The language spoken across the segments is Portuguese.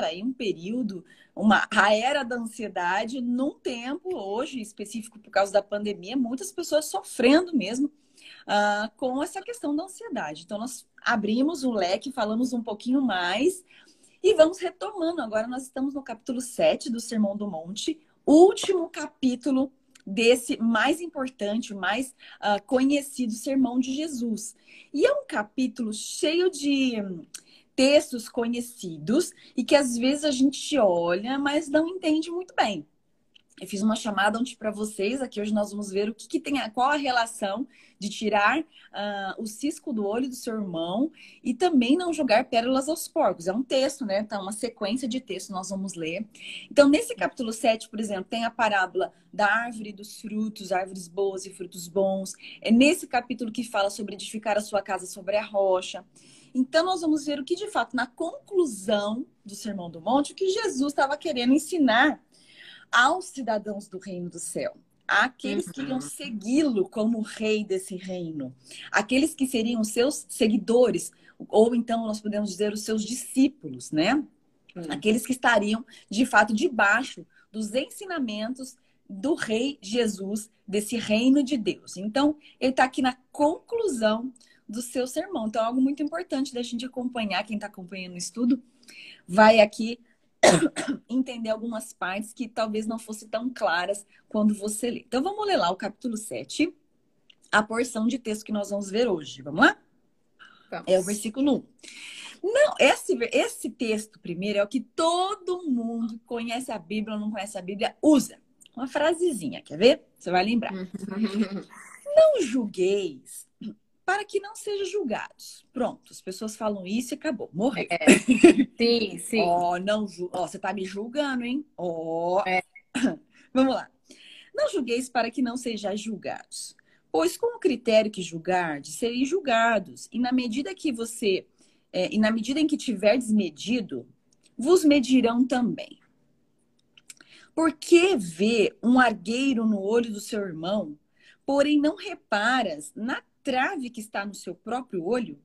lembra aí um período, uma a era da ansiedade, num tempo hoje específico por causa da pandemia, muitas pessoas sofrendo mesmo uh, com essa questão da ansiedade. Então nós abrimos o leque, falamos um pouquinho mais e vamos retomando. Agora nós estamos no capítulo 7 do Sermão do Monte, último capítulo desse mais importante, mais uh, conhecido Sermão de Jesus. E é um capítulo cheio de textos conhecidos e que às vezes a gente olha, mas não entende muito bem. Eu fiz uma chamada ontem para vocês, aqui hoje nós vamos ver o que, que tem, a, qual a relação de tirar uh, o cisco do olho do seu irmão e também não jogar pérolas aos porcos. É um texto, né? Tá uma sequência de textos nós vamos ler. Então, nesse capítulo 7, por exemplo, tem a parábola da árvore dos frutos, árvores boas e frutos bons. É nesse capítulo que fala sobre edificar a sua casa sobre a rocha. Então, nós vamos ver o que, de fato, na conclusão do Sermão do Monte, o que Jesus estava querendo ensinar aos cidadãos do reino do céu. Aqueles que iriam uhum. segui-lo como rei desse reino. Aqueles que seriam seus seguidores, ou então nós podemos dizer os seus discípulos, né? Uhum. Aqueles que estariam, de fato, debaixo dos ensinamentos do rei Jesus, desse reino de Deus. Então, ele está aqui na conclusão do seu sermão. Então, é algo muito importante da gente acompanhar, quem está acompanhando o estudo, vai aqui entender algumas partes que talvez não fossem tão claras quando você lê. Então vamos ler lá o capítulo 7, a porção de texto que nós vamos ver hoje. Vamos lá? Vamos. É o versículo 1. Não, esse, esse texto primeiro é o que todo mundo conhece a Bíblia ou não conhece a Bíblia usa. Uma frasezinha, quer ver? Você vai lembrar. não julgueis para que não sejam julgados. Pronto, as pessoas falam isso e acabou, morreu. É. Sim, sim. Ó, oh, não, ó, oh, você tá me julgando, hein? Ó. Oh. É. Vamos lá. Não julgueis para que não sejais julgados. Pois com o critério que julgardes, sereis julgados. E na medida que você, é, e na medida em que tiverdes medido, vos medirão também. Por que vê um argueiro no olho do seu irmão, porém não reparas na trave que está no seu próprio olho?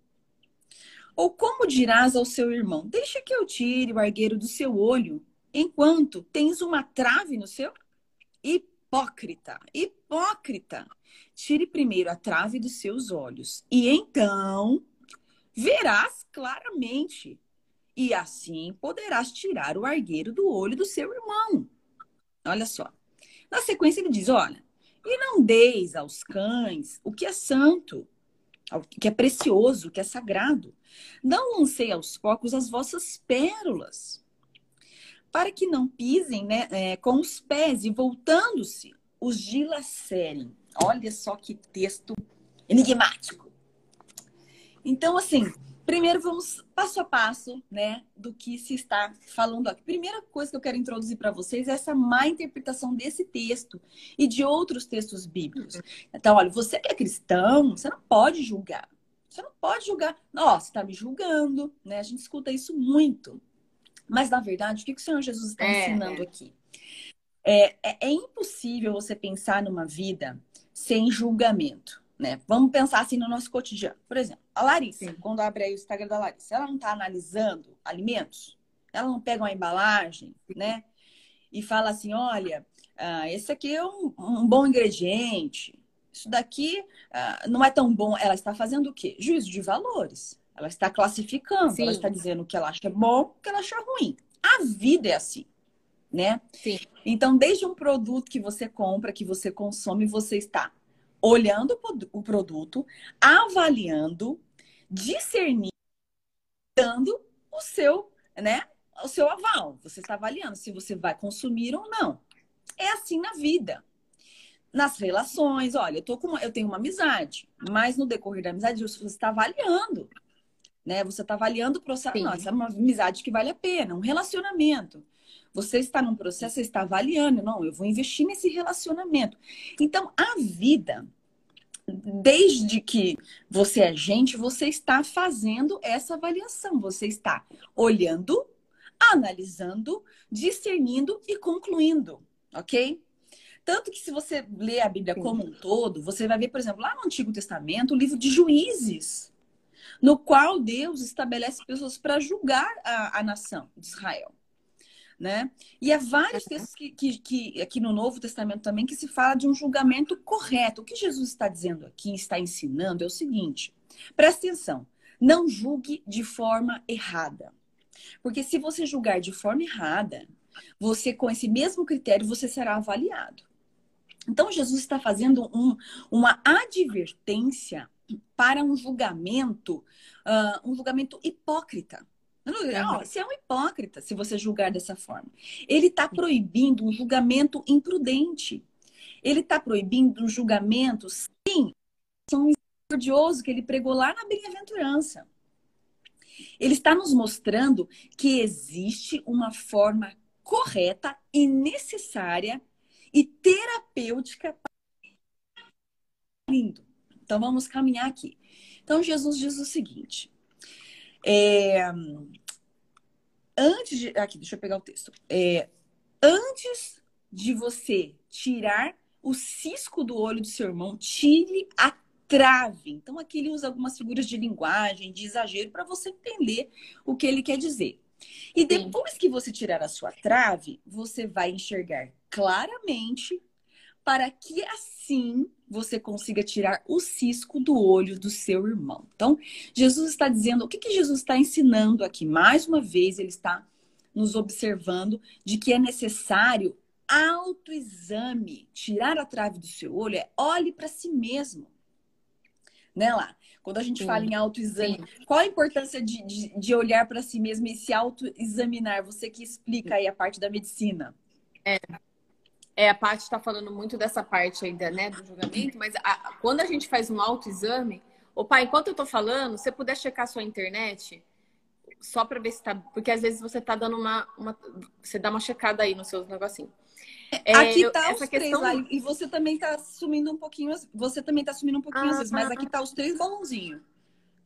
Ou como dirás ao seu irmão: Deixa que eu tire o argueiro do seu olho, enquanto tens uma trave no seu? Hipócrita, hipócrita. Tire primeiro a trave dos seus olhos, e então verás claramente, e assim poderás tirar o argueiro do olho do seu irmão. Olha só. Na sequência, ele diz: Olha, e não deis aos cães o que é santo, o que é precioso, o que é sagrado. Não lancei aos porcos as vossas pérolas, para que não pisem né, é, com os pés e voltando-se os dilacerem. Olha só que texto enigmático. Então, assim, Primeiro, vamos passo a passo, né, do que se está falando aqui. Primeira coisa que eu quero introduzir para vocês é essa má interpretação desse texto e de outros textos bíblicos. Então, olha, você que é cristão, você não pode julgar. Você não pode julgar. Nossa, você está me julgando, né? A gente escuta isso muito. Mas, na verdade, o que, que o Senhor Jesus está é, ensinando é. aqui? É, é, é impossível você pensar numa vida sem julgamento né? Vamos pensar assim no nosso cotidiano. Por exemplo, a Larissa, Sim. quando abre aí o Instagram da Larissa, ela não está analisando alimentos? Ela não pega uma embalagem, né? E fala assim, olha, uh, esse aqui é um, um, bom ingrediente. Isso daqui uh, não é tão bom. Ela está fazendo o quê? Juízo de valores. Ela está classificando. Sim. Ela está dizendo o que ela acha bom, o que ela acha ruim. A vida é assim, né? Sim. Então, desde um produto que você compra, que você consome, você está olhando o produto, avaliando, discernindo, dando o seu, né, o seu aval. Você está avaliando se você vai consumir ou não. É assim na vida. Nas relações, olha, eu, tô com uma, eu tenho uma amizade, mas no decorrer da amizade você está avaliando. Né? Você está avaliando o processo. Nossa, é uma amizade que vale a pena, um relacionamento. Você está num processo, você está avaliando, não, eu vou investir nesse relacionamento. Então, a vida, desde que você é gente, você está fazendo essa avaliação, você está olhando, analisando, discernindo e concluindo, ok? Tanto que se você lê a Bíblia como um todo, você vai ver, por exemplo, lá no Antigo Testamento, o livro de Juízes, no qual Deus estabelece pessoas para julgar a, a nação de Israel né? E há vários textos que, que, que, aqui no Novo Testamento também que se fala de um julgamento correto. O que Jesus está dizendo aqui, está ensinando, é o seguinte: presta atenção, não julgue de forma errada. Porque se você julgar de forma errada, você, com esse mesmo critério, você será avaliado. Então, Jesus está fazendo um, uma advertência para um julgamento, uh, um julgamento hipócrita. Não, você é um hipócrita se você julgar dessa forma. Ele está proibindo um julgamento imprudente. Ele está proibindo um julgamento, sim, um misericordioso que ele pregou lá na bem-aventurança. Ele está nos mostrando que existe uma forma correta e necessária e terapêutica. Lindo. Então vamos caminhar aqui. Então Jesus diz o seguinte: é, antes de. Aqui, deixa eu pegar o texto. É, antes de você tirar o cisco do olho do seu irmão, tire a trave. Então, aqui ele usa algumas figuras de linguagem, de exagero, para você entender o que ele quer dizer. E depois Sim. que você tirar a sua trave, você vai enxergar claramente para que assim você consiga tirar o cisco do olho do seu irmão. Então, Jesus está dizendo, o que, que Jesus está ensinando aqui? Mais uma vez, ele está nos observando de que é necessário autoexame. Tirar a trave do seu olho é olhe para si mesmo. Né, lá? Quando a gente Sim. fala em autoexame, Sim. qual a importância de, de, de olhar para si mesmo e se autoexaminar? Você que explica aí a parte da medicina. É, é, a Paty está falando muito dessa parte ainda, né, do julgamento, mas a, quando a gente faz um autoexame, o pai, enquanto eu estou falando, você puder checar a sua internet, só para ver se está, porque às vezes você está dando uma, uma, você dá uma checada aí nos seus negocinhos. É, aqui tá essa os questão... três, e você também está sumindo um pouquinho, você também está sumindo um pouquinho ah, às vezes, mas aqui tá os três balãozinhos.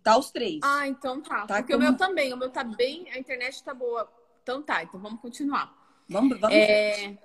Tá os três. Ah, então tá. tá porque como... o meu também, o meu tá bem, a internet tá boa. Então tá, então vamos continuar. Vamos, vamos. É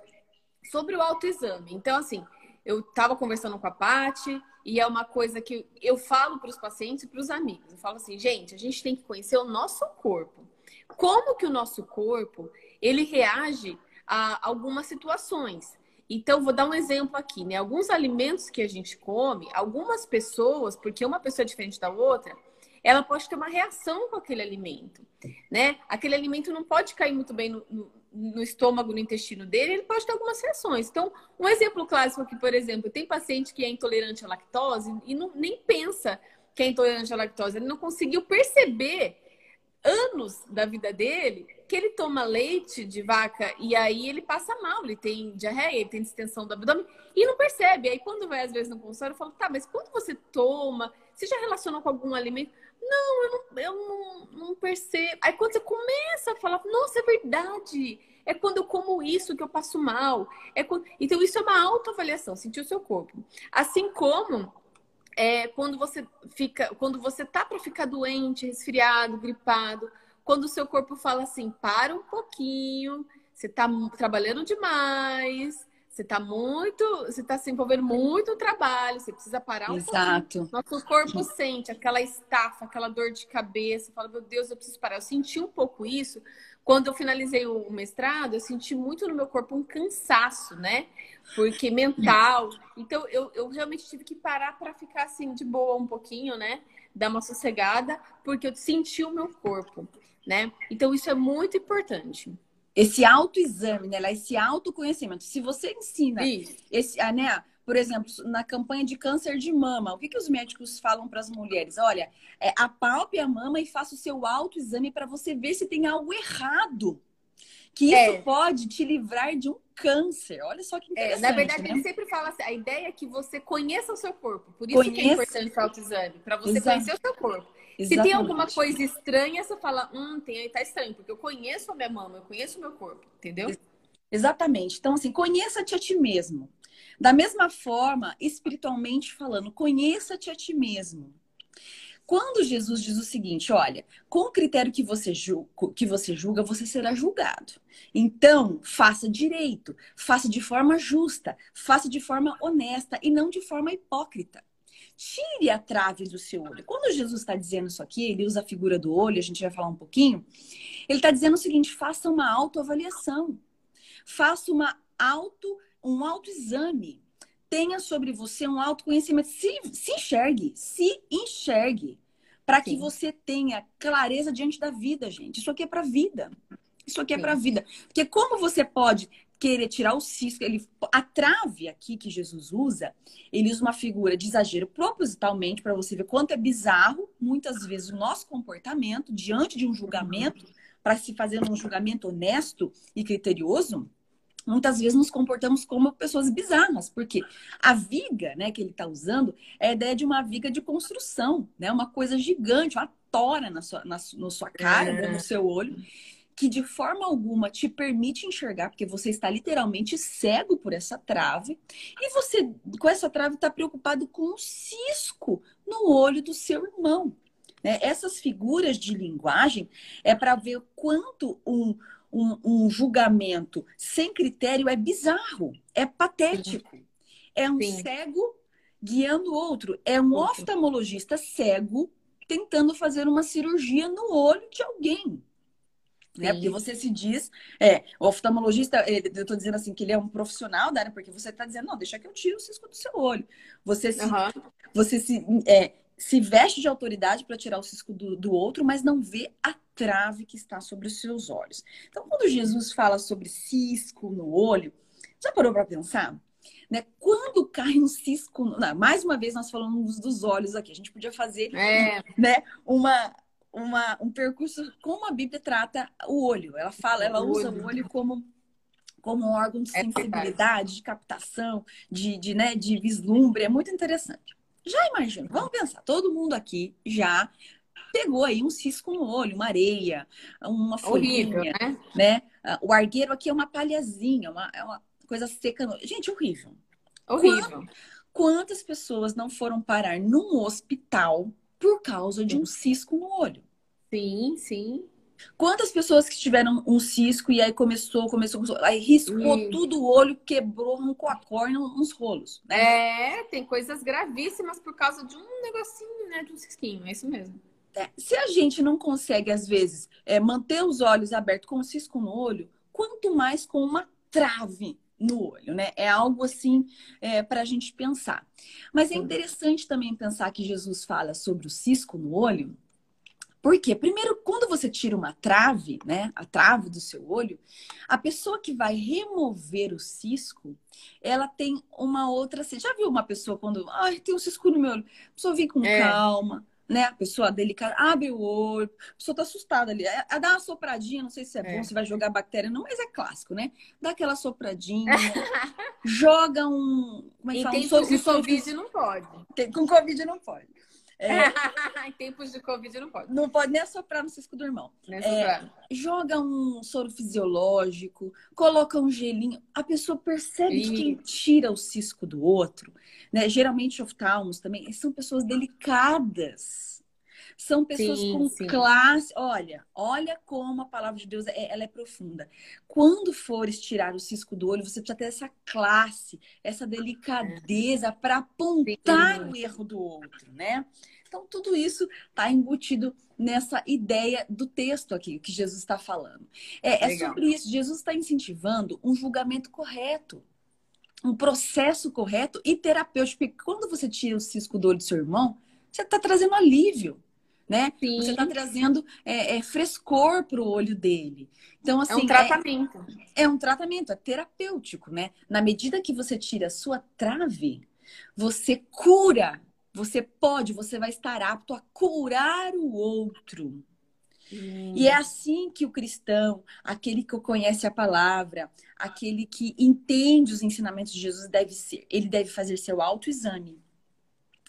sobre o autoexame. Então, assim, eu estava conversando com a Paty e é uma coisa que eu falo para os pacientes e para os amigos. Eu falo assim, gente, a gente tem que conhecer o nosso corpo. Como que o nosso corpo ele reage a algumas situações. Então, vou dar um exemplo aqui, né? Alguns alimentos que a gente come, algumas pessoas, porque uma pessoa é diferente da outra, ela pode ter uma reação com aquele alimento, né? Aquele alimento não pode cair muito bem no no estômago, no intestino dele, ele pode ter algumas reações. Então, um exemplo clássico aqui, por exemplo, tem paciente que é intolerante à lactose e não, nem pensa que é intolerante à lactose. Ele não conseguiu perceber anos da vida dele que ele toma leite de vaca e aí ele passa mal, ele tem diarreia, ele tem distensão do abdômen e não percebe. Aí quando vai às vezes no consultório, eu falo, tá, mas quando você toma, você já relacionou com algum alimento? Não, eu não, eu não, não percebo. Aí quando você começa a falar, nossa, é verdade. É quando eu como isso que eu passo mal. É quando... Então, isso é uma autoavaliação, sentir o seu corpo. Assim como é, quando você fica, quando você tá para ficar doente, resfriado, gripado, quando o seu corpo fala assim, para um pouquinho, você tá trabalhando demais, você está muito, você está se envolvendo muito no trabalho, você precisa parar um Exato. pouquinho. Nosso corpo sente aquela estafa, aquela dor de cabeça, fala, meu Deus, eu preciso parar. Eu senti um pouco isso quando eu finalizei o mestrado, eu senti muito no meu corpo um cansaço, né? Porque mental. Então, eu, eu realmente tive que parar para ficar assim de boa um pouquinho, né? Dar uma sossegada, porque eu senti o meu corpo, né? Então, isso é muito importante esse autoexame, né? Esse autoconhecimento. Se você ensina esse, né? Por exemplo, na campanha de câncer de mama, o que, que os médicos falam para as mulheres? Olha, é, apalpe a mama e faça o seu autoexame para você ver se tem algo errado. Que isso é. pode te livrar de um câncer. Olha só que interessante. É, na verdade, né? ele sempre fala assim: a ideia é que você conheça o seu corpo. Por isso que é importante o autoexame, para você Exato. conhecer o seu corpo. Exatamente. Se tem alguma coisa estranha, você fala, hum, tem, tá estranho, porque eu conheço a minha mama, eu conheço o meu corpo, entendeu? Exatamente. Então, assim, conheça-te a ti mesmo. Da mesma forma, espiritualmente falando, conheça-te a ti mesmo. Quando Jesus diz o seguinte, olha, com o critério que você, julga, que você julga, você será julgado. Então, faça direito, faça de forma justa, faça de forma honesta e não de forma hipócrita. Tire a trave do seu olho. Quando Jesus está dizendo isso aqui, ele usa a figura do olho, a gente vai falar um pouquinho. Ele está dizendo o seguinte: faça uma autoavaliação. Faça uma auto, um autoexame. Tenha sobre você um autoconhecimento. Se, se enxergue, se enxergue. Para que você tenha clareza diante da vida, gente. Isso aqui é para vida. Isso aqui é para vida. Porque como você pode querer tirar o cisco, ele, a trave aqui que Jesus usa, ele usa uma figura de exagero propositalmente para você ver quanto é bizarro, muitas vezes, o nosso comportamento diante de um julgamento, para se fazer um julgamento honesto e criterioso, muitas vezes nos comportamos como pessoas bizarras, porque a viga, né, que ele está usando é a ideia de uma viga de construção, né, uma coisa gigante, uma tora na sua, na, na sua cara, é. no seu olho, que de forma alguma te permite enxergar, porque você está literalmente cego por essa trave, e você, com essa trave, está preocupado com um cisco no olho do seu irmão. Né? Essas figuras de linguagem é para ver quanto um, um, um, julgamento sem critério é bizarro, é patético. É um Sim. cego guiando o outro, é um oftalmologista cego tentando fazer uma cirurgia no olho de alguém. Né? Porque você se diz, é, o oftalmologista, eu estou dizendo assim, que ele é um profissional da área, porque você está dizendo, não, deixa que eu tiro o cisco do seu olho. Você se, uhum. você se, é, se veste de autoridade para tirar o cisco do, do outro, mas não vê a trave que está sobre os seus olhos. Então, quando Jesus fala sobre cisco no olho, já parou para pensar? Né? Quando cai um cisco, não, mais uma vez nós falamos dos olhos aqui, a gente podia fazer é. né, uma, uma, um percurso como a Bíblia trata o olho. Ela fala, ela usa o olho como como um órgão de é sensibilidade, é de captação, de, de, né, de vislumbre. É muito interessante. Já imagino, vamos pensar, todo mundo aqui já pegou aí um cisco no olho, uma areia, uma folhinha, horrível, né? né? O argueiro aqui é uma palhazinha, uma, é uma coisa seca. No... Gente, horrível. Horrível. Quantas pessoas não foram parar num hospital por causa de um cisco no olho? Sim, sim. Quantas pessoas que tiveram um cisco e aí começou, começou, começou aí riscou tudo o olho, quebrou, arrancou a córnea, uns rolos. Né? É, tem coisas gravíssimas por causa de um negocinho, né? De um cisquinho, é isso mesmo. É, se a gente não consegue, às vezes, é, manter os olhos abertos com um cisco no olho, quanto mais com uma trave no olho, né? É algo assim é, para a gente pensar. Mas é interessante também pensar que Jesus fala sobre o cisco no olho, porque, primeiro, quando você tira uma trave, né, a trave do seu olho, a pessoa que vai remover o cisco, ela tem uma outra. Você já viu uma pessoa quando. Ai, tem um cisco no meu olho. A pessoa vem com é. calma, né? A pessoa delicada, abre o olho, a pessoa tá assustada ali. É, é dá uma sopradinha, não sei se é, é, bom, se vai jogar bactéria, não, mas é clássico, né? Dá aquela sopradinha, joga um. Como é que fala? Um, um, um Covid não pode. Tem, com Covid não pode. É, em tempos de Covid não pode. Não pode nem assoprar no cisco do irmão. É, joga um soro fisiológico, coloca um gelinho. A pessoa percebe que quem tira o cisco do outro, né? Geralmente oftalmos também, são pessoas delicadas. São pessoas sim, com sim. classe. Olha, olha como a palavra de Deus é, ela é profunda. Quando fores tirar o cisco do olho, você precisa ter essa classe, essa delicadeza para apontar sim. o erro do outro, né? Então, tudo isso está embutido nessa ideia do texto aqui que Jesus está falando. É, é sobre isso. Jesus está incentivando um julgamento correto um processo correto e terapêutico. Porque quando você tira o cisco do olho do seu irmão, você está trazendo alívio né? Sim. Você está trazendo é, é, frescor para o olho dele. Então, assim. É um tratamento. É, é, um tratamento, é terapêutico, né? Na medida que você tira a sua trave, você cura. Você pode, você vai estar apto a curar o outro. Hum. E é assim que o cristão, aquele que conhece a palavra, aquele que entende os ensinamentos de Jesus, deve ser. Ele deve fazer seu autoexame.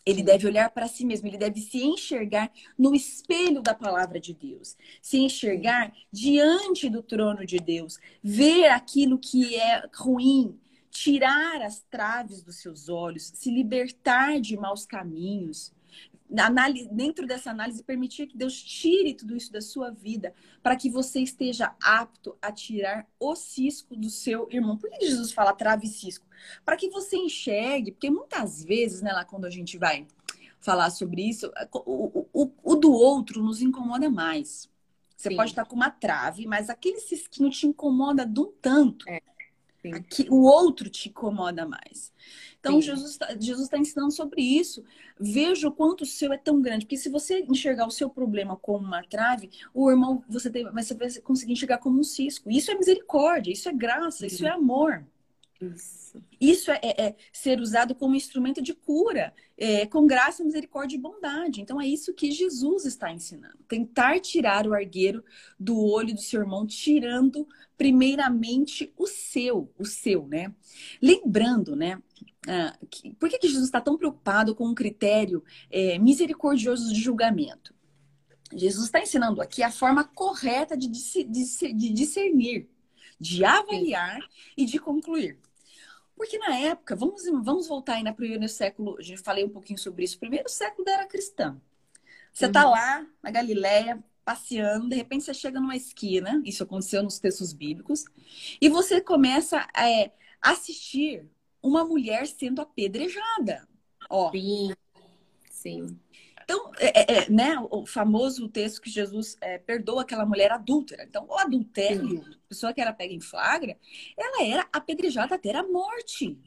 Ele deve olhar para si mesmo, ele deve se enxergar no espelho da palavra de Deus, se enxergar diante do trono de Deus, ver aquilo que é ruim, tirar as traves dos seus olhos, se libertar de maus caminhos, análise, dentro dessa análise, permitir que Deus tire tudo isso da sua vida, para que você esteja apto a tirar o cisco do seu irmão. Por que Jesus fala trave e cisco? Para que você enxergue, porque muitas vezes, né, lá quando a gente vai falar sobre isso. O, o, o do outro nos incomoda mais. Você Sim. pode estar com uma trave, mas aquele cisquinho te incomoda de um tanto. É. Aqui, o outro te incomoda mais. Então, Sim. Jesus está tá ensinando sobre isso. Veja o quanto o seu é tão grande. Porque se você enxergar o seu problema como uma trave, o irmão, você, tem, você vai conseguir enxergar como um cisco. Isso é misericórdia, isso é graça, Sim. isso é amor. Isso, Isso é, é, é, ser usado como instrumento de cura, é, com graça, misericórdia e bondade. Então é isso que Jesus está ensinando. Tentar tirar o argueiro do olho do seu irmão, tirando primeiramente o seu, o seu, né? Lembrando, né? Ah, que, por que, que Jesus está tão preocupado com um critério é, misericordioso de julgamento? Jesus está ensinando aqui a forma correta de, de, de discernir, de avaliar e de concluir. Porque na época, vamos, vamos voltar aí no primeiro século, a gente falei um pouquinho sobre isso, primeiro século da era cristã. Você está uhum. lá na Galileia, passeando, de repente você chega numa esquina, isso aconteceu nos textos bíblicos, e você começa a é, assistir uma mulher sendo apedrejada. Ó. Sim, sim. Então, é, é, né, o famoso texto que Jesus é, perdoa aquela mulher adúltera. Então, o adultério, a pessoa que era pega em flagra, ela era apedrejada até a morte.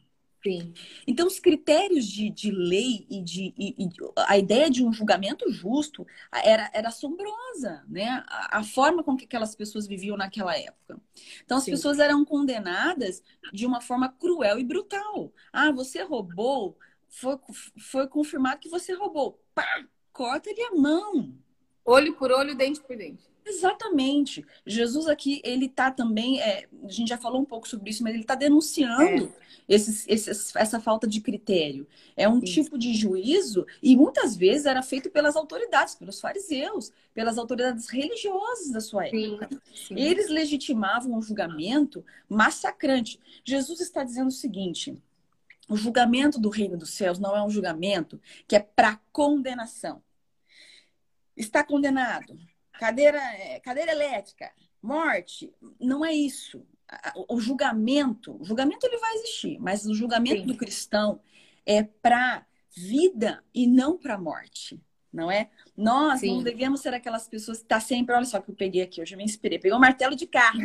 Sim. Então, os critérios de, de lei e de e, e a ideia de um julgamento justo era, era assombrosa, né? A, a, forma com que aquelas pessoas viviam naquela época. Então, as Sim. pessoas eram condenadas de uma forma cruel e brutal. Ah, você roubou, foi, foi confirmado que você roubou. Pá, corta-lhe a mão. Olho por olho, dente por dente. Exatamente. Jesus aqui, ele está também, é, a gente já falou um pouco sobre isso, mas ele está denunciando é. esses, esses, essa falta de critério. É um tipo de juízo, e muitas vezes era feito pelas autoridades, pelos fariseus, pelas autoridades religiosas da sua época. Sim, sim. Eles legitimavam um julgamento massacrante. Jesus está dizendo o seguinte: o julgamento do reino dos céus não é um julgamento que é para condenação. Está condenado. Cadeira, é, cadeira elétrica, morte. Não é isso. O julgamento, o julgamento ele vai existir, mas o julgamento Sim. do cristão é para vida e não para morte. Não é? Nós Sim. não devemos ser aquelas pessoas que está sempre, olha só que eu peguei aqui, hoje eu me inspirei, peguei um martelo de carne,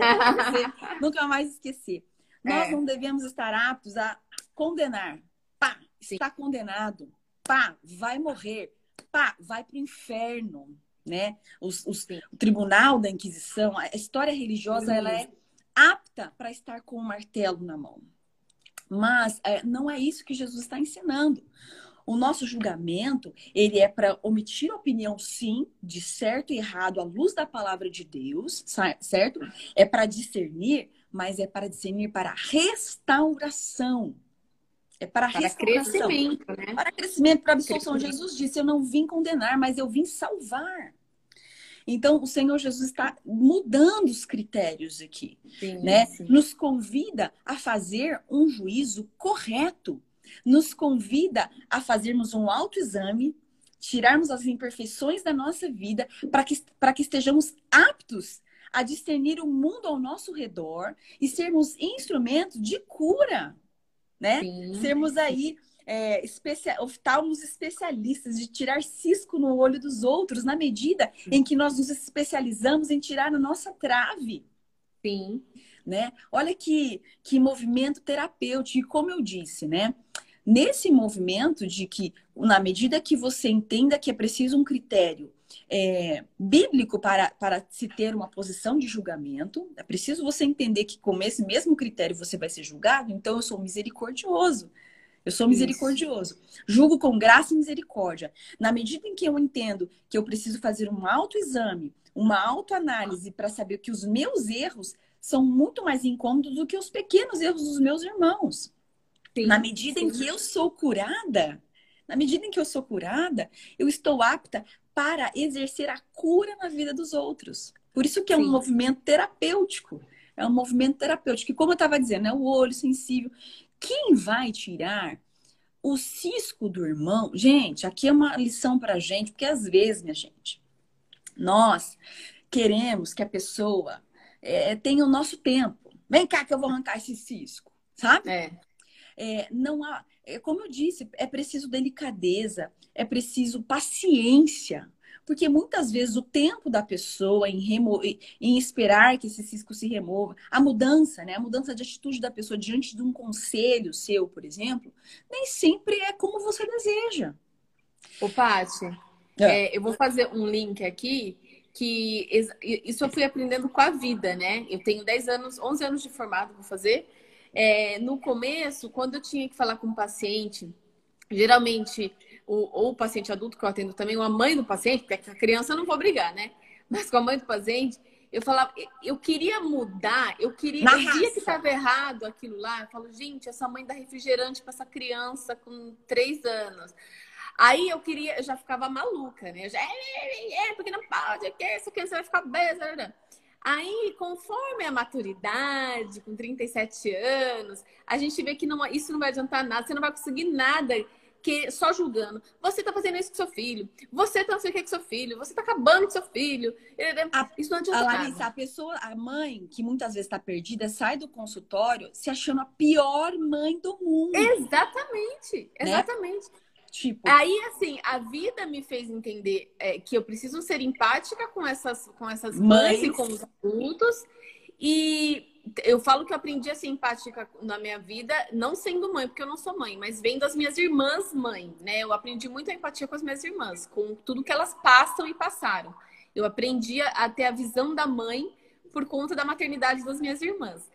nunca mais esquecer. Nós é. não devemos estar aptos a condenar. Pá, está condenado. Pá, vai morrer. Pá, vai para o inferno. Né? Os, os, o tribunal da Inquisição, a história religiosa, ela é apta para estar com o martelo na mão. Mas é, não é isso que Jesus está ensinando. O nosso julgamento, ele é para omitir a opinião, sim, de certo e errado à luz da palavra de Deus, certo? É para discernir, mas é para discernir para restauração. É para, para crescimento, né? Para crescimento, para absolução. Jesus disse: Eu não vim condenar, mas eu vim salvar. Então, o Senhor Jesus está mudando os critérios aqui, sim, né? Sim. Nos convida a fazer um juízo correto, nos convida a fazermos um autoexame, tirarmos as imperfeições da nossa vida para que, para que estejamos aptos a discernir o mundo ao nosso redor e sermos instrumentos de cura né? Sim. Sermos aí é, especia... oftalmos especialistas de tirar cisco no olho dos outros, na medida em que nós nos especializamos em tirar a nossa trave. Sim. Né? Olha que, que movimento terapêutico, e como eu disse, né? Nesse movimento de que, na medida que você entenda que é preciso um critério é, bíblico para, para se ter uma posição de julgamento. É preciso você entender que, com esse mesmo critério, você vai ser julgado. Então, eu sou misericordioso. Eu sou misericordioso. Isso. Julgo com graça e misericórdia. Na medida em que eu entendo que eu preciso fazer um autoexame, uma autoanálise para saber que os meus erros são muito mais incômodos do que os pequenos erros dos meus irmãos. Sim. Na medida em que eu sou curada, na medida em que eu sou curada, eu estou apta para exercer a cura na vida dos outros. Por isso que é Sim. um movimento terapêutico. É um movimento terapêutico. E como eu estava dizendo, é o olho sensível. Quem vai tirar o cisco do irmão? Gente, aqui é uma lição para a gente, porque às vezes, minha gente, nós queremos que a pessoa é, tenha o nosso tempo. Vem cá que eu vou arrancar esse cisco, sabe? É. É, não há é, como eu disse, é preciso delicadeza, é preciso paciência. Porque muitas vezes o tempo da pessoa em, remo... em esperar que esse cisco se remova, a mudança, né? A mudança de atitude da pessoa diante de um conselho seu, por exemplo, nem sempre é como você deseja. Ô, Paty, é. É, eu vou fazer um link aqui que isso eu fui aprendendo com a vida, né? Eu tenho 10 anos, 11 anos de formado, vou fazer. É, no começo, quando eu tinha que falar com um paciente, geralmente o, ou o paciente adulto que eu atendo também, ou a mãe do paciente, porque a criança eu não vou brigar, né? Mas com a mãe do paciente, eu falava, eu queria mudar, eu queria, Na eu via que estava errado aquilo lá. Eu falo, gente, essa mãe dá refrigerante para essa criança com três anos. Aí eu queria, eu já ficava maluca, né? Eu já, é, é, é porque não pode, é que essa criança vai ficar besa. Aí, conforme a maturidade, com 37 anos, a gente vê que não, isso não vai adiantar nada, você não vai conseguir nada que só julgando. Você tá fazendo isso com seu filho. Você tá não sei o que com seu filho. Você tá acabando com seu filho. A, isso não adianta. A Larissa, nada. a pessoa, a mãe, que muitas vezes tá perdida, sai do consultório se achando a pior mãe do mundo. Exatamente. Né? Exatamente. Tipo... Aí, assim, a vida me fez entender é, que eu preciso ser empática com essas, com essas mães, mães e com os adultos. E eu falo que eu aprendi a ser empática na minha vida, não sendo mãe, porque eu não sou mãe, mas vendo as minhas irmãs mãe, né? Eu aprendi muito a empatia com as minhas irmãs, com tudo que elas passam e passaram. Eu aprendi a ter a visão da mãe por conta da maternidade das minhas irmãs.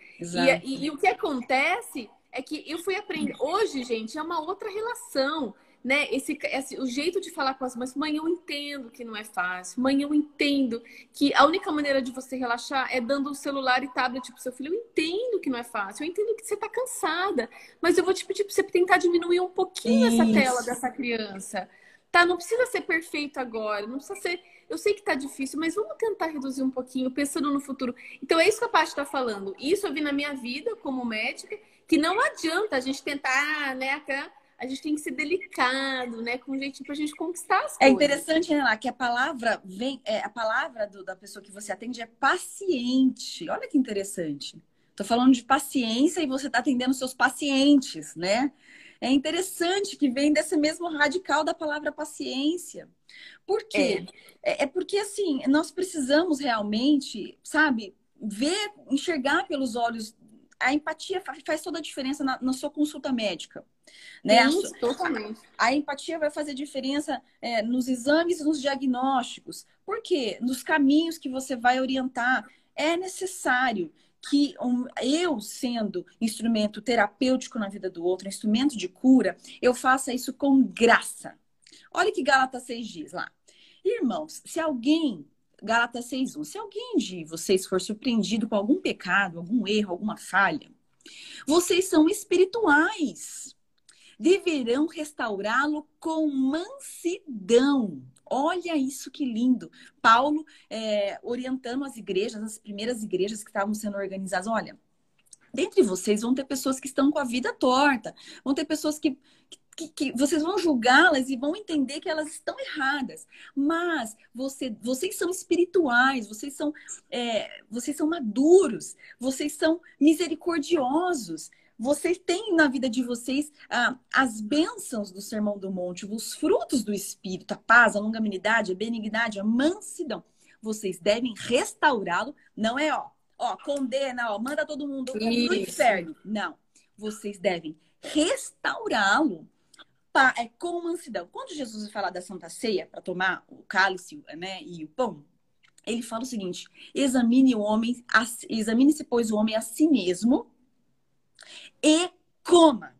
E, e, e o que acontece é que eu fui aprender. Hoje, gente, é uma outra relação né, esse, esse, o jeito de falar com as mães, mãe, eu entendo que não é fácil, mãe, eu entendo que a única maneira de você relaxar é dando o celular e tablet pro seu filho. Eu entendo que não é fácil, eu entendo que você tá cansada, mas eu vou te pedir pra você tentar diminuir um pouquinho Isso. essa tela dessa criança. Tá, não precisa ser perfeito agora, não precisa ser. Eu sei que tá difícil, mas vamos tentar reduzir um pouquinho, pensando no futuro. Então é isso que a Paty tá falando. Isso eu vi na minha vida como médica, que não adianta a gente tentar, né, a gente tem que ser delicado, né? Com um jeitinho pra gente conquistar as é coisas. É interessante, lá, que a palavra vem, é, a palavra do, da pessoa que você atende é paciente. Olha que interessante. Tô falando de paciência e você tá atendendo seus pacientes, né? É interessante que vem desse mesmo radical da palavra paciência. Por quê? É, é, é porque, assim, nós precisamos realmente, sabe, ver, enxergar pelos olhos. A empatia faz toda a diferença na, na sua consulta médica. Né? Isso, a, totalmente. A, empatia vai fazer diferença é, nos exames e nos diagnósticos. Por quê? Nos caminhos que você vai orientar. É necessário que um, eu, sendo instrumento terapêutico na vida do outro, instrumento de cura, eu faça isso com graça. Olha que Gálatas 6 diz lá. Irmãos, se alguém, Gálatas 6.1, se alguém de vocês for surpreendido com algum pecado, algum erro, alguma falha, vocês são espirituais deverão restaurá-lo com mansidão. Olha isso que lindo. Paulo é, orientando as igrejas, as primeiras igrejas que estavam sendo organizadas. Olha, dentre vocês vão ter pessoas que estão com a vida torta, vão ter pessoas que, que, que vocês vão julgá-las e vão entender que elas estão erradas. Mas você, vocês são espirituais, vocês são, é, vocês são maduros, vocês são misericordiosos. Vocês têm na vida de vocês ah, as bênçãos do Sermão do Monte, os frutos do Espírito, a paz, a longanimidade, a benignidade, a mansidão. Vocês devem restaurá-lo, não é ó, ó, condena, ó, manda todo mundo pro inferno. Não. Vocês devem restaurá-lo é, com mansidão. Quando Jesus vai falar da Santa Ceia para tomar o cálice né, e o pão, ele fala o seguinte: examine o homem, examine-se, pois, o homem a si mesmo e coma.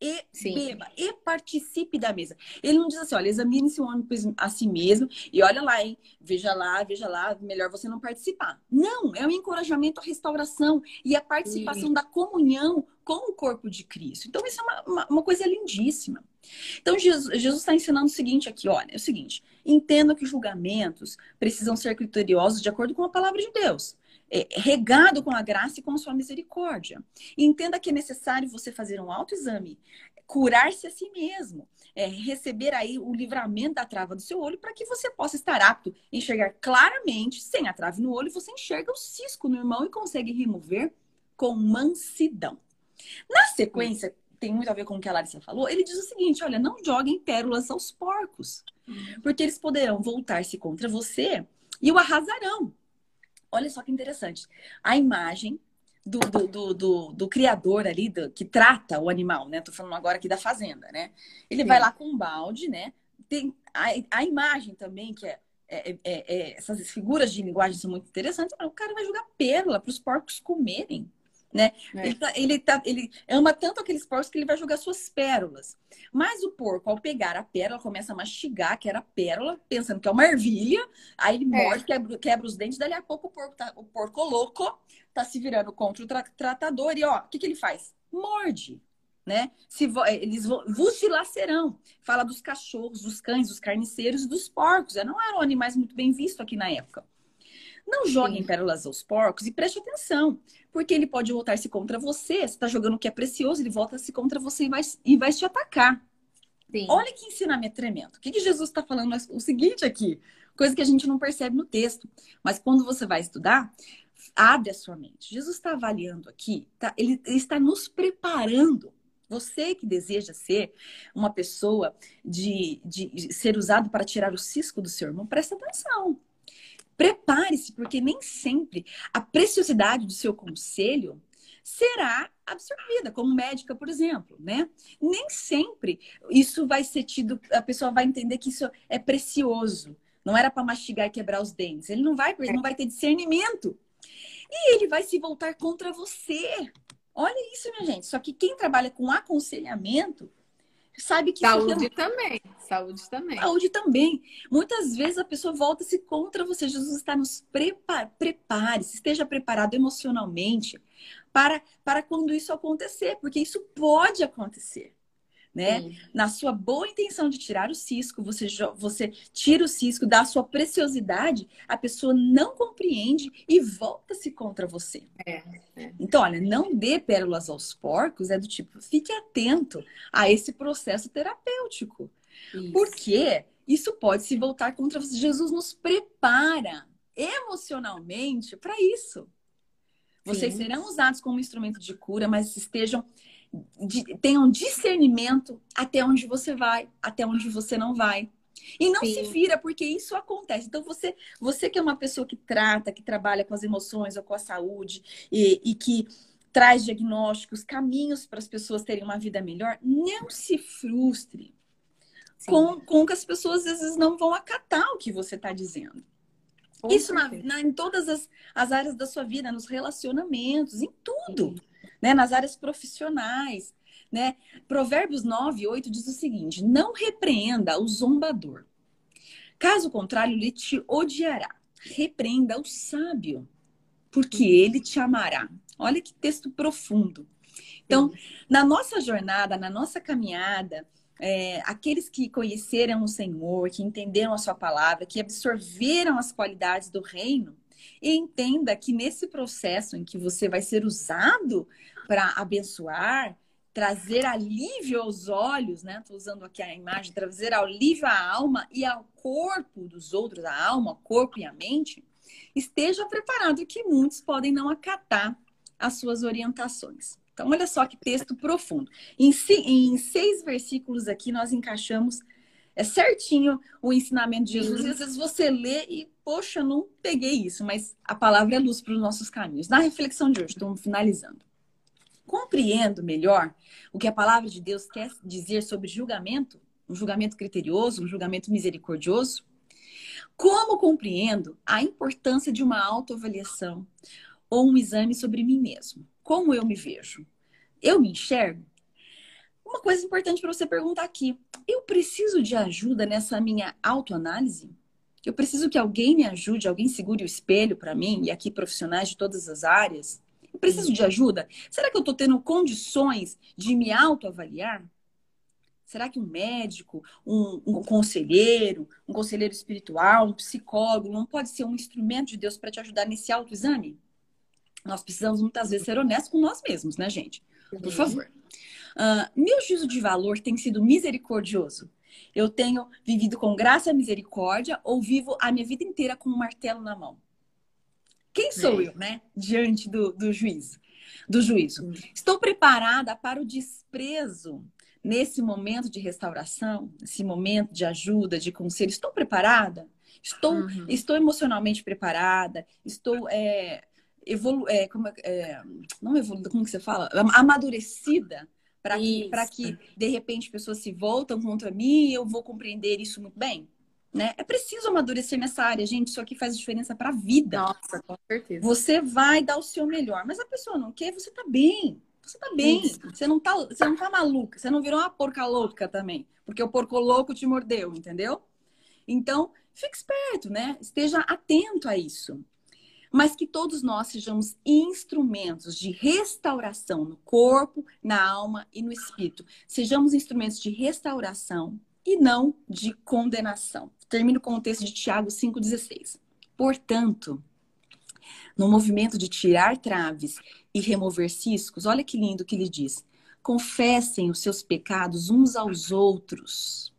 E Sim. beba, e participe da mesa. Ele não diz assim, olha, examine-se o homem a si mesmo e olha lá, hein? Veja lá, veja lá, melhor você não participar. Não, é um encorajamento à restauração e a participação Sim. da comunhão com o corpo de Cristo. Então, isso é uma, uma, uma coisa lindíssima. Então, Jesus está ensinando o seguinte aqui, olha, é o seguinte, entenda que julgamentos precisam ser criteriosos de acordo com a palavra de Deus é, regado com a graça e com a sua misericórdia. E entenda que é necessário você fazer um autoexame, curar-se a si mesmo, é, receber aí o livramento da trava do seu olho para que você possa estar apto a enxergar claramente, sem a trave no olho, você enxerga o cisco no irmão e consegue remover com mansidão. Na sequência tem muito a ver com o que a Larissa falou, ele diz o seguinte: olha, não joguem pérolas aos porcos, porque eles poderão voltar-se contra você e o arrasarão. Olha só que interessante. A imagem do, do, do, do, do criador ali, que trata o animal, né? Tô falando agora aqui da fazenda, né? Ele vai lá com um balde, né? Tem a, a imagem também, que é, é, é, é, essas figuras de linguagem são muito interessantes. O cara vai jogar pérola para os porcos comerem né? É. Ele, tá, ele, tá, ele ama tanto aqueles porcos que ele vai jogar suas pérolas. Mas o porco, ao pegar a pérola, começa a mastigar, que era a pérola, pensando que é uma ervilha, aí ele é. morde, quebra, quebra os dentes, dali a pouco o porco, tá, o porco louco tá se virando contra o tra tratador e, ó, o que, que ele faz? Morde. Né? Se eles vos dilacerão. Fala dos cachorros, dos cães, dos carniceiros e dos porcos. Não eram animais muito bem vistos aqui na época. Não joguem Sim. pérolas aos porcos e preste atenção, porque ele pode voltar-se contra você. Você está jogando o que é precioso, ele volta-se contra você e vai, e vai te atacar. Sim. Olha que ensinamento tremendo. O que, que Jesus está falando? O seguinte aqui, coisa que a gente não percebe no texto, mas quando você vai estudar, abre a sua mente. Jesus está avaliando aqui, tá? ele, ele está nos preparando você que deseja ser uma pessoa de, de, ser usado para tirar o cisco do seu irmão, presta atenção. Prepare-se, porque nem sempre a preciosidade do seu conselho será absorvida, como médica, por exemplo, né? Nem sempre isso vai ser tido, a pessoa vai entender que isso é precioso. Não era para mastigar e quebrar os dentes. Ele não vai, ele não vai ter discernimento. E ele vai se voltar contra você. Olha isso, minha gente. Só que quem trabalha com aconselhamento sabe que saúde também, saúde também. Saúde também. Muitas vezes a pessoa volta-se contra você. Jesus está nos prepare, prepare, esteja preparado emocionalmente para para quando isso acontecer, porque isso pode acontecer né? Sim. Na sua boa intenção de tirar o cisco, você, você tira o cisco da sua preciosidade, a pessoa não compreende e volta-se contra você. É, é. Então, olha, não dê pérolas aos porcos, é do tipo, fique atento a esse processo terapêutico. Isso. Porque isso pode se voltar contra você. Jesus nos prepara emocionalmente para isso. Vocês Sim. serão usados como instrumento de cura, mas estejam de, tenham discernimento até onde você vai, até onde você não vai. E não Sim. se vira, porque isso acontece. Então, você, você que é uma pessoa que trata, que trabalha com as emoções ou com a saúde e, e que traz diagnósticos, caminhos para as pessoas terem uma vida melhor, não se frustre com, com que as pessoas às vezes não vão acatar o que você está dizendo. Com isso na, na, em todas as, as áreas da sua vida, nos relacionamentos, em tudo. Sim né? Nas áreas profissionais, né? Provérbios 9, 8 diz o seguinte: não repreenda o zombador. Caso contrário, ele te odiará. Repreenda o sábio, porque ele te amará. Olha que texto profundo. Então, na nossa jornada, na nossa caminhada, é, aqueles que conheceram o Senhor, que entenderam a sua palavra, que absorveram as qualidades do reino, entenda que nesse processo em que você vai ser usado para abençoar, trazer alívio aos olhos, né? Estou usando aqui a imagem, trazer alívio à alma e ao corpo dos outros, a alma, o corpo e a mente, esteja preparado que muitos podem não acatar as suas orientações. Então, olha só que texto profundo. Em, em seis versículos aqui, nós encaixamos é certinho o ensinamento de Jesus. E às vezes você lê e, poxa, não peguei isso, mas a palavra é luz para os nossos caminhos. Na reflexão de hoje, estamos finalizando. Compreendo melhor o que a palavra de Deus quer dizer sobre julgamento, um julgamento criterioso, um julgamento misericordioso. Como compreendo a importância de uma autoavaliação ou um exame sobre mim mesmo? Como eu me vejo? Eu me enxergo? Uma coisa importante para você perguntar aqui: eu preciso de ajuda nessa minha autoanálise? Eu preciso que alguém me ajude, alguém segure o espelho para mim, e aqui profissionais de todas as áreas? Eu preciso de ajuda? Será que eu estou tendo condições de me autoavaliar? Será que um médico, um, um, conselheiro, um conselheiro espiritual, um psicólogo não pode ser um instrumento de Deus para te ajudar nesse autoexame? Nós precisamos muitas vezes ser honestos com nós mesmos, né, gente? Por favor. Uh, meu juízo de valor tem sido misericordioso. Eu tenho vivido com graça e misericórdia ou vivo a minha vida inteira com um martelo na mão? Quem sou é. eu, né? Diante do, do juízo. do juízo. Estou preparada para o desprezo nesse momento de restauração, nesse momento de ajuda, de conselho. Estou preparada? Estou, uhum. estou emocionalmente preparada? Estou é, evolu é, como é, é não evoluída, como que você fala? Amadurecida para que, que, de repente, pessoas se voltam contra mim e eu vou compreender isso muito bem? Né? É preciso amadurecer nessa área, gente. Isso aqui faz diferença para a vida. Nossa, com certeza. Você vai dar o seu melhor, mas a pessoa não quer, você tá bem. Você tá bem. Você não tá, você não tá maluca. Você não virou uma porca louca também. Porque o porco louco te mordeu, entendeu? Então, fique esperto, né? Esteja atento a isso. Mas que todos nós sejamos instrumentos de restauração no corpo, na alma e no espírito. Sejamos instrumentos de restauração e não de condenação. Termino com o texto de Tiago 5,16. Portanto, no movimento de tirar traves e remover ciscos, olha que lindo que ele diz: confessem os seus pecados uns aos outros.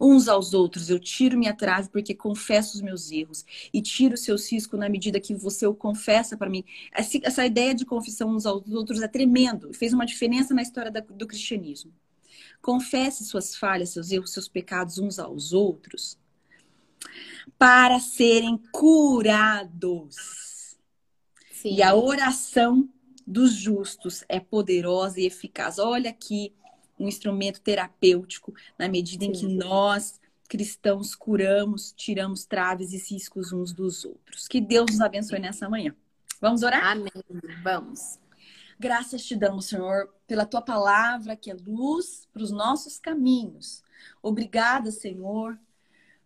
Uns aos outros, eu tiro minha trave porque confesso os meus erros e tiro o seu cisco na medida que você o confessa para mim. Essa ideia de confissão uns aos outros é tremendo, fez uma diferença na história do cristianismo. Confesse suas falhas, seus erros, seus pecados uns aos outros para serem curados. Sim. E a oração dos justos é poderosa e eficaz. Olha aqui um instrumento terapêutico na medida Sim. em que nós cristãos curamos, tiramos traves e ciscos uns dos outros. Que Deus nos abençoe nessa manhã. Vamos orar? Amém. Vamos. Graças te damos, Senhor, pela tua palavra que é luz para os nossos caminhos. Obrigada, Senhor,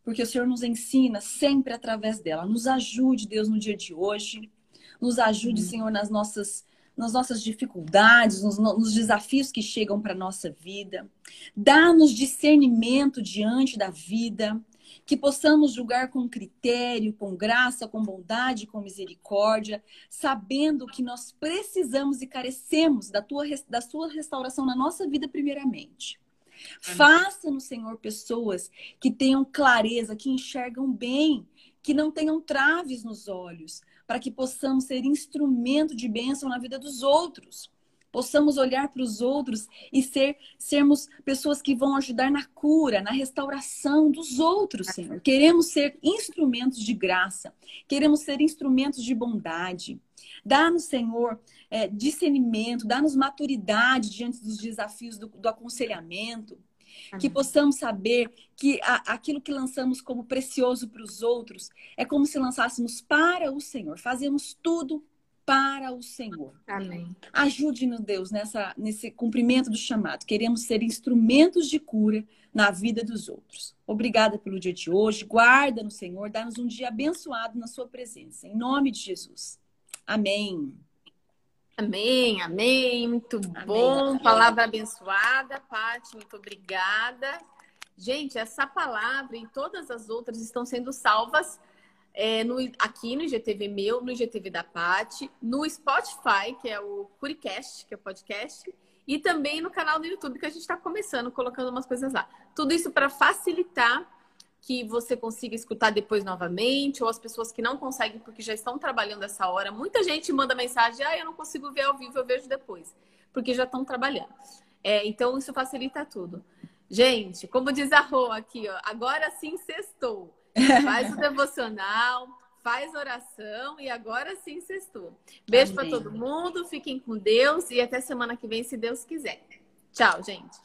porque o Senhor nos ensina sempre através dela. Nos ajude, Deus, no dia de hoje. Nos ajude, uhum. Senhor, nas nossas nas nossas dificuldades, nos, nos desafios que chegam para a nossa vida. Dá-nos discernimento diante da vida que possamos julgar com critério, com graça, com bondade, com misericórdia, sabendo que nós precisamos e carecemos da tua da sua restauração na nossa vida primeiramente. Faça-nos, Senhor, pessoas que tenham clareza, que enxergam bem, que não tenham traves nos olhos, para que possamos ser instrumento de bênção na vida dos outros possamos olhar para os outros e ser sermos pessoas que vão ajudar na cura, na restauração dos outros, Senhor. Queremos ser instrumentos de graça, queremos ser instrumentos de bondade. Dá-nos, Senhor, é, discernimento, dá-nos maturidade diante dos desafios do, do aconselhamento. Amém. Que possamos saber que a, aquilo que lançamos como precioso para os outros é como se lançássemos para o Senhor. Fazemos tudo para o Senhor. Amém. Ajude-nos, Deus, nessa, nesse cumprimento do chamado. Queremos ser instrumentos de cura na vida dos outros. Obrigada pelo dia de hoje. Guarda no Senhor, dá-nos um dia abençoado na sua presença. Em nome de Jesus. Amém. Amém, amém. Muito amém, bom. Amém. Palavra abençoada, Paty. Muito obrigada. Gente, essa palavra e todas as outras estão sendo salvas é, no, aqui no IGTV meu, no IGTV da Pati, no Spotify, que é o Curicast, que é o podcast, e também no canal do YouTube, que a gente está começando, colocando umas coisas lá. Tudo isso para facilitar que você consiga escutar depois novamente, ou as pessoas que não conseguem porque já estão trabalhando essa hora. Muita gente manda mensagem, ah, eu não consigo ver ao vivo, eu vejo depois, porque já estão trabalhando. É, então, isso facilita tudo. Gente, como diz a Rô aqui, ó, agora sim sextou. Faz o devocional, faz oração e agora sim sextou. Beijo para todo mundo, fiquem com Deus e até semana que vem, se Deus quiser. Tchau, gente.